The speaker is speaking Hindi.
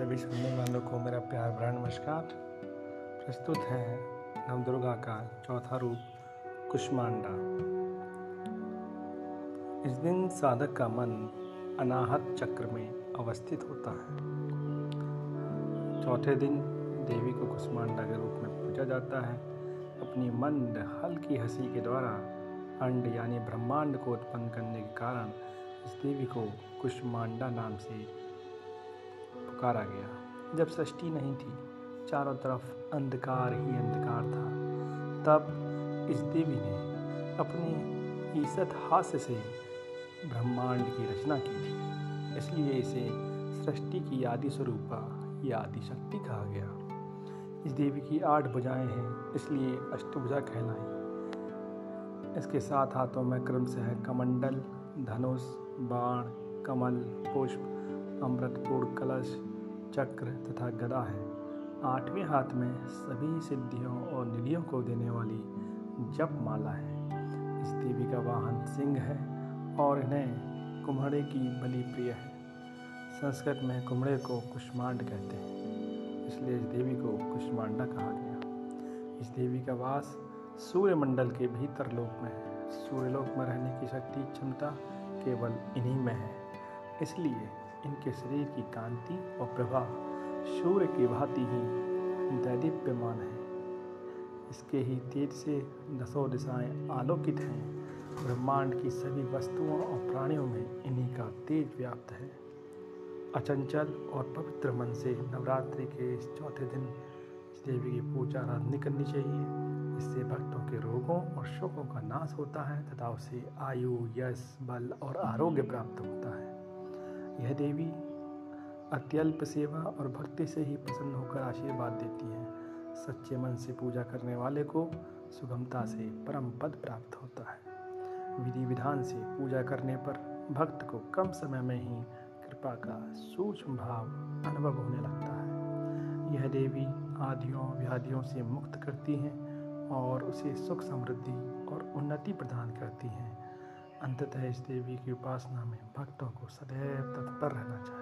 सभी सुनने वालों को मेरा प्यार भरा नमस्कार। प्रस्तुत है नवदुर्गा का चौथा रूप, कुष्मांडा। इस दिन साधक का मन अनाहत चक्र में अवस्थित होता है। चौथे दिन देवी को कुष्मांडा के रूप में पूजा जाता है। अपनी मंद, हल्की हँसी के द्वारा अंड यानी ब्रह्मांड को उत्पन्न करने के कारण इस देवी को कुष्मांडा नाम से पुकारा गया। जब सृष्टि नहीं थी, चारों तरफ़ अंधकार ही अंधकार था। तब इस देवी ने अपने ईसत हास्य से ब्रह्मांड की रचना की थी। इसलिए इसे सृष्टि की आदि स्वरूपा, या आदि शक्ति कहा गया। इस देवी की आठ भुजाएँ हैं, इसलिए अष्टभुजा कहलाई। इसके सात हाथों में क्रमशः कमंडल, धनुष, बाण, कमल, पुष्प अमृतपूर्ण कलश चक्र तथा गदा है। आठवें हाथ में सभी सिद्धियों और निधियों को देने वाली जप माला है। इस देवी का वाहन सिंह है और इन्हें कुम्हड़े की बलि प्रिय है। संस्कृत में कुम्हड़े को कुष्मांड कहते हैं, इसलिए इस देवी को कुष्मांडा कहा गया। इस देवी का वास सूर्यमंडल के भीतर लोक में है। सूर्यलोक में रहने की शक्ति क्षमता केवल इन्हीं में है। इसलिए इनके शरीर की कांति और प्रभा सूर्य की भांति ही दैदीप्यमान है। इसके ही तेज से दसों दिशाएँ आलोकित हैं। ब्रह्मांड की सभी वस्तुओं और प्राणियों में इन्हीं का तेज व्याप्त है। अचंचल और पवित्र मन से नवरात्रि के इस चौथे दिन देवी की पूजा आराधना करनी चाहिए। इससे भक्तों के रोगों और शोकों का नाश होता है तथा उसे आयु, यश, बल और आरोग्य प्राप्त होता है। यह देवी अत्यल्प सेवा और भक्ति से ही प्रसन्न होकर आशीर्वाद देती है। सच्चे मन से पूजा करने वाले को सुगमता से परम पद प्राप्त होता है। विधि विधान से पूजा करने पर भक्त को कम समय में ही कृपा का सूक्ष्म भाव अनुभव होने लगता है। यह देवी आदियों, व्याधियों से मुक्त करती हैं और उसे सुख समृद्धि और उन्नति प्रदान करती हैं। अंततः इस देवी की उपासना में भक्तों को सदैव तत्पर रहना चाहिए।